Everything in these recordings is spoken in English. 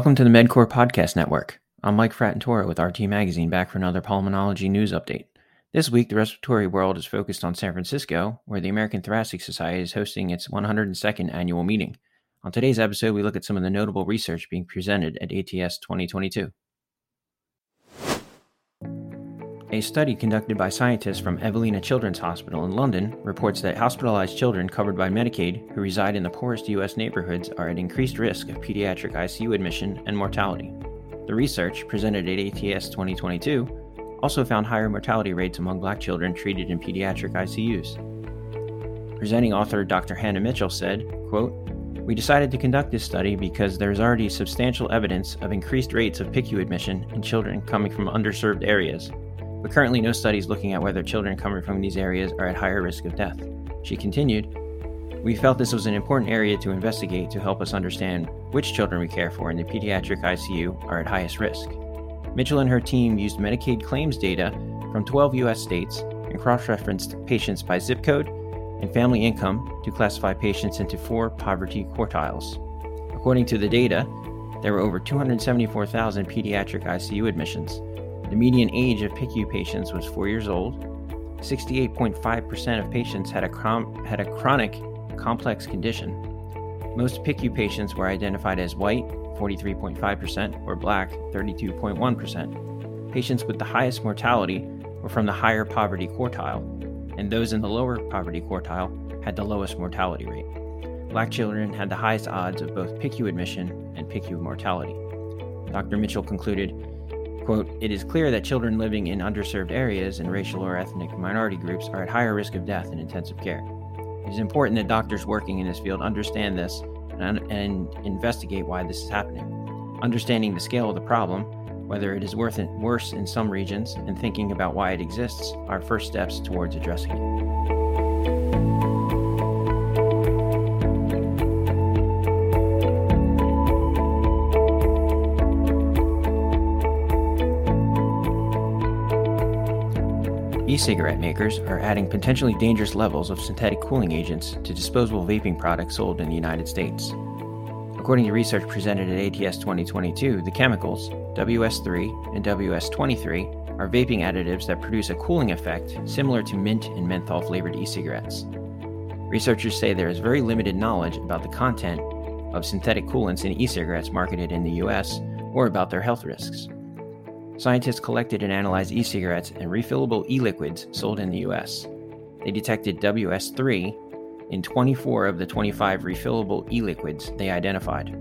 Welcome to the MedQor Podcast Network. I'm Mike Fratantoro with RT Magazine back for another pulmonology news update. This week, the respiratory world is focused on San Francisco, where the American Thoracic Society is hosting its 102nd annual meeting. On today's episode, we look at some of the notable research being presented at ATS 2022. A study conducted by scientists from Evelina Children's Hospital in London reports that hospitalized children covered by Medicaid who reside in the poorest U.S. neighborhoods are at increased risk of pediatric ICU admission and mortality. The research, presented at ATS 2022, also found higher mortality rates among black children treated in pediatric ICUs. Presenting author Dr. Hannah Mitchell said, quote, we decided to conduct this study because there is already substantial evidence of increased rates of PICU admission in children coming from underserved areas but currently no studies looking at whether children coming from these areas are at higher risk of death. She continued, We felt this was an important area to investigate to help us understand which children we care for in the pediatric ICU are at highest risk. Mitchell and her team used Medicaid claims data from 12 U.S. states and cross referenced patients by zip code and family income to classify patients into four poverty quartiles. According to the data, there were over 274,000 pediatric ICU admissions, the median age of PICU patients was 4 years old. 68.5% of patients had a, had a chronic complex condition. Most PICU patients were identified as white, 43.5%, or black, 32.1%. Patients with the highest mortality were from the higher poverty quartile, and those in the lower poverty quartile had the lowest mortality rate. Black children had the highest odds of both PICU admission and PICU mortality. Dr. Mitchell concluded Quote, it is clear that children living in underserved areas and racial or ethnic minority groups are at higher risk of death in intensive care. It is important that doctors working in this field understand this and, and investigate why this is happening. Understanding the scale of the problem, whether it is worse in some regions, and thinking about why it exists are first steps towards addressing it. E cigarette makers are adding potentially dangerous levels of synthetic cooling agents to disposable vaping products sold in the United States. According to research presented at ATS 2022, the chemicals, WS3 and WS23, are vaping additives that produce a cooling effect similar to mint and menthol flavored e cigarettes. Researchers say there is very limited knowledge about the content of synthetic coolants in e cigarettes marketed in the US or about their health risks. Scientists collected and analyzed e cigarettes and refillable e liquids sold in the US. They detected WS3 in 24 of the 25 refillable e liquids they identified.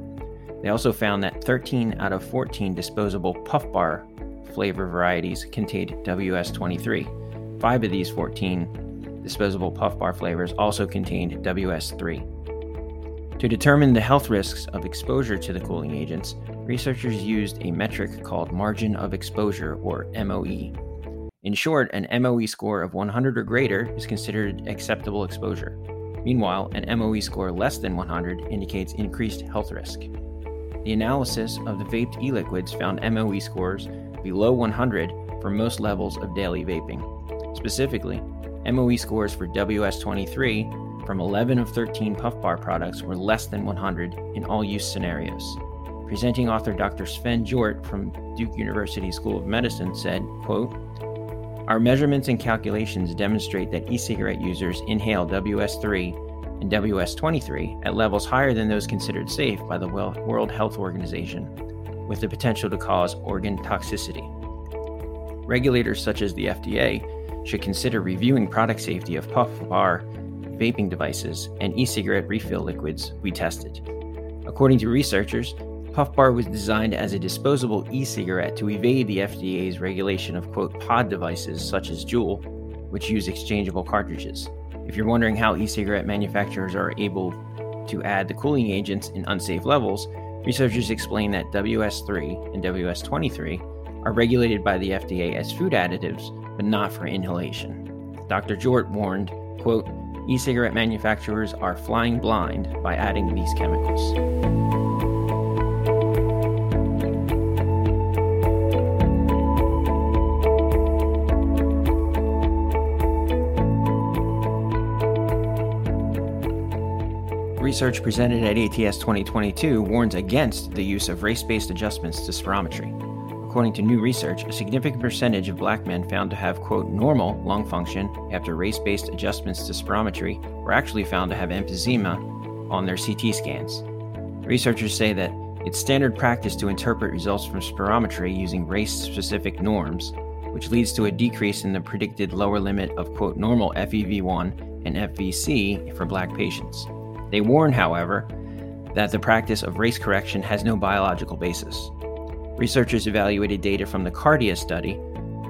They also found that 13 out of 14 disposable puff bar flavor varieties contained WS23. Five of these 14 disposable puff bar flavors also contained WS3. To determine the health risks of exposure to the cooling agents, researchers used a metric called margin of exposure, or MOE. In short, an MOE score of 100 or greater is considered acceptable exposure. Meanwhile, an MOE score less than 100 indicates increased health risk. The analysis of the vaped e liquids found MOE scores below 100 for most levels of daily vaping. Specifically, MOE scores for WS23 from 11 of 13 Puff Bar products were less than 100 in all use scenarios. Presenting author Dr. Sven Jordt from Duke University School of Medicine said, quote, Our measurements and calculations demonstrate that e-cigarette users inhale WS3 and WS23 at levels higher than those considered safe by the World Health Organization, with the potential to cause organ toxicity. Regulators such as the FDA should consider reviewing product safety of puff bar vaping devices and e cigarette refill liquids we tested. According to researchers, Puff Bar was designed as a disposable e cigarette to evade the FDA's regulation of, quote, pod devices such as Juul, which use exchangeable cartridges. If you're wondering how e cigarette manufacturers are able to add the cooling agents in unsafe levels, researchers explain that WS3 and WS23 are regulated by the FDA as food additives, but not for inhalation. Dr. Jordt warned, quote, e cigarette manufacturers are flying blind by adding these chemicals. research presented at ATS 2022 warns against the use of race based adjustments to spirometry. According to new research, a significant percentage of black men found to have, quote, normal lung function after race based adjustments to spirometry were actually found to have emphysema on their CT scans. Researchers say that it's standard practice to interpret results from spirometry using race specific norms, which leads to a decrease in the predicted lower limit of, quote, normal FEV1 and FVC for black patients. They warn, however, that the practice of race correction has no biological basis. Researchers evaluated data from the CARDIA study,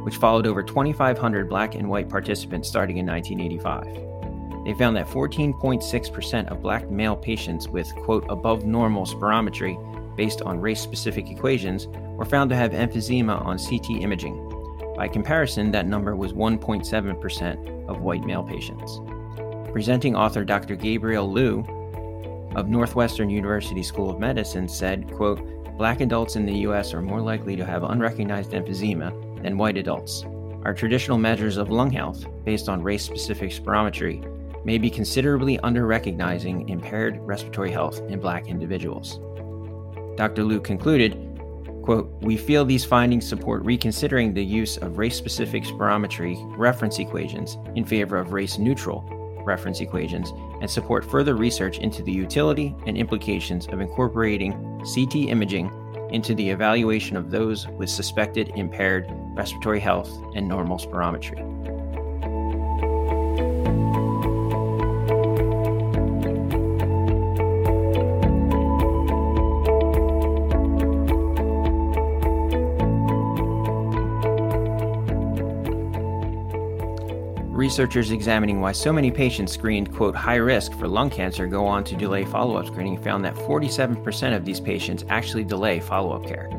which followed over 2,500 black and white participants starting in 1985. They found that 14.6% of black male patients with, quote, above normal spirometry based on race specific equations were found to have emphysema on CT imaging. By comparison, that number was 1.7% of white male patients. Presenting author Dr. Gabriel Liu of Northwestern University School of Medicine said, quote, Black adults in the US are more likely to have unrecognized emphysema than white adults. Our traditional measures of lung health, based on race specific spirometry, may be considerably under recognizing impaired respiratory health in black individuals. Dr. Liu concluded, quote, We feel these findings support reconsidering the use of race specific spirometry reference equations in favor of race neutral reference equations and support further research into the utility and implications of incorporating CT imaging into the evaluation of those with suspected impaired respiratory health and normal spirometry. Researchers examining why so many patients screened, quote, high risk for lung cancer go on to delay follow up screening found that 47% of these patients actually delay follow up care.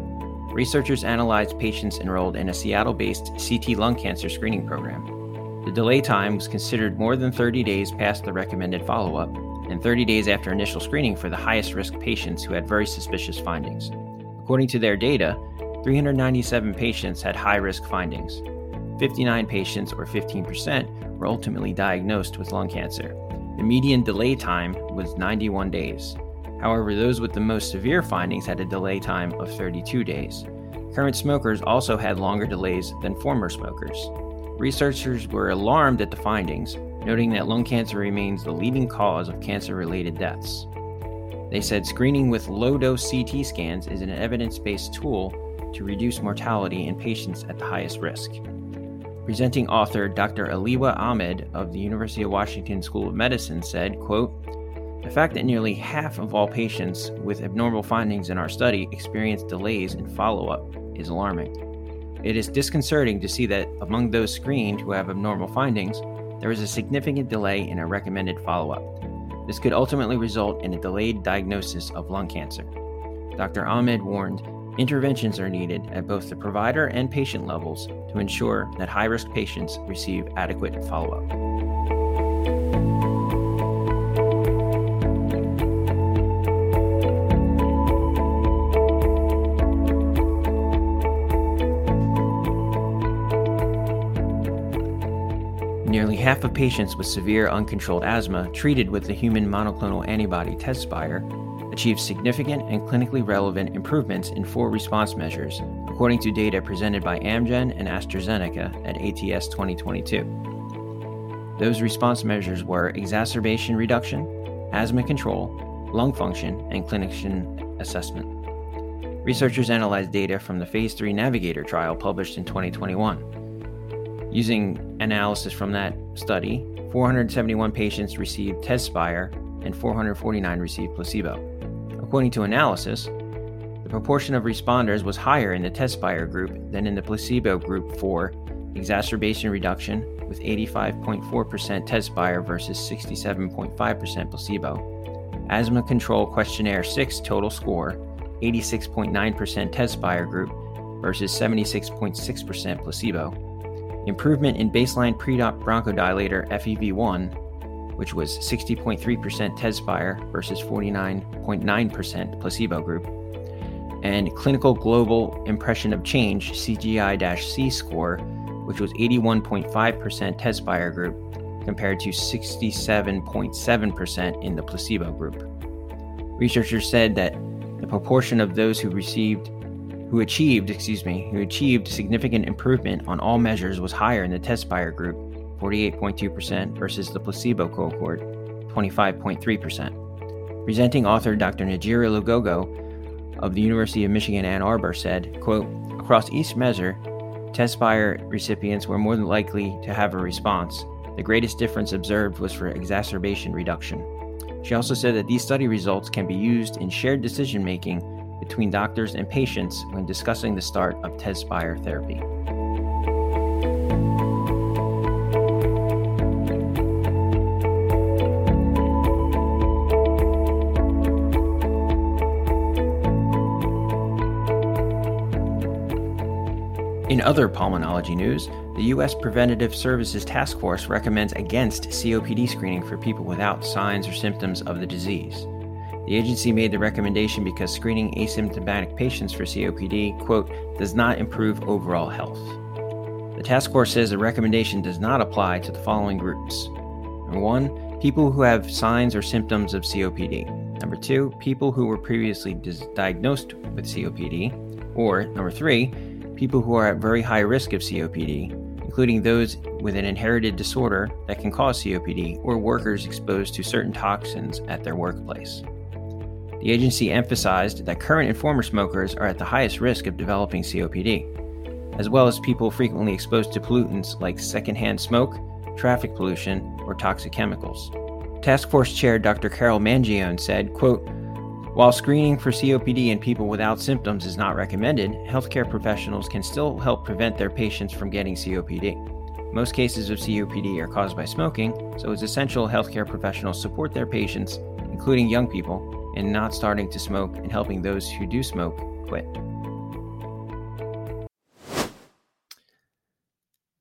Researchers analyzed patients enrolled in a Seattle based CT lung cancer screening program. The delay time was considered more than 30 days past the recommended follow up and 30 days after initial screening for the highest risk patients who had very suspicious findings. According to their data, 397 patients had high risk findings. 59 patients, or 15%, were ultimately diagnosed with lung cancer. The median delay time was 91 days. However, those with the most severe findings had a delay time of 32 days. Current smokers also had longer delays than former smokers. Researchers were alarmed at the findings, noting that lung cancer remains the leading cause of cancer related deaths. They said screening with low dose CT scans is an evidence based tool to reduce mortality in patients at the highest risk. Presenting author Dr. Aliwa Ahmed of the University of Washington School of Medicine said, quote, the fact that nearly half of all patients with abnormal findings in our study experienced delays in follow up is alarming. It is disconcerting to see that among those screened who have abnormal findings, there is a significant delay in a recommended follow up. This could ultimately result in a delayed diagnosis of lung cancer. Dr. Ahmed warned Interventions are needed at both the provider and patient levels to ensure that high risk patients receive adequate follow up. Nearly half of patients with severe uncontrolled asthma treated with the human monoclonal antibody Tezspire achieved significant and clinically relevant improvements in four response measures, according to data presented by Amgen and AstraZeneca at ATS 2022. Those response measures were exacerbation reduction, asthma control, lung function, and clinician assessment. Researchers analyzed data from the Phase 3 Navigator trial published in 2021. Using analysis from that study, 471 patients received Tezspire and 449 received placebo. According to analysis, the proportion of responders was higher in the Tezspire group than in the placebo group for exacerbation reduction, with 85.4% Tezspire versus 67.5% placebo. Asthma Control Questionnaire 6 total score, 86.9% Tezspire group versus 76.6% placebo. Improvement in baseline pre-op bronchodilator FEV1 which was 60.3% Tezspire versus 49.9% placebo group, and Clinical Global Impression of Change CGI C score, which was 81.5% Tezspire group compared to 67.7% in the placebo group. Researchers said that the proportion of those who received who achieved, excuse me, who achieved significant improvement on all measures was higher in the Tezspire group, 48.2% versus the placebo cohort, 25.3%. Presenting author Dr. Njira Lugogo of the University of Michigan Ann Arbor said, quote, across each measure, Tezspire recipients were more than likely to have a response. The greatest difference observed was for exacerbation reduction. She also said that these study results can be used in shared decision making between doctors and patients when discussing the start of Tezspire therapy. In other pulmonology news, the U.S. Preventative Services Task Force recommends against COPD screening for people without signs or symptoms of the disease. The agency made the recommendation because screening asymptomatic patients for COPD, quote, does not improve overall health. The task force says the recommendation does not apply to the following groups. Number one, people who have signs or symptoms of COPD. Number two, people who were previously dis- diagnosed with COPD. Or number three, people who are at very high risk of COPD, including those with an inherited disorder that can cause COPD or workers exposed to certain toxins at their workplace. The agency emphasized that current and former smokers are at the highest risk of developing COPD, as well as people frequently exposed to pollutants like secondhand smoke, traffic pollution, or toxic chemicals. Task Force Chair Dr. Carol Mangione said, quote, while screening for COPD in people without symptoms is not recommended, healthcare professionals can still help prevent their patients from getting COPD. Most cases of COPD are caused by smoking, so it's essential healthcare professionals support their patients, including young people, in not starting to smoke and helping those who do smoke quit.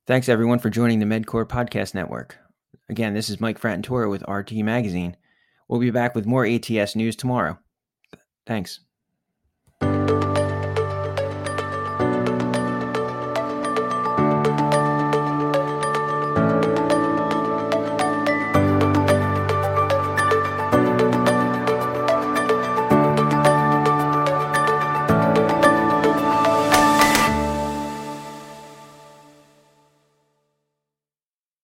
Thanks everyone for joining the MedQor Podcast Network. Again, this is Mike Fratantoro with RT Magazine. We'll be back with more ATS news tomorrow. Thanks.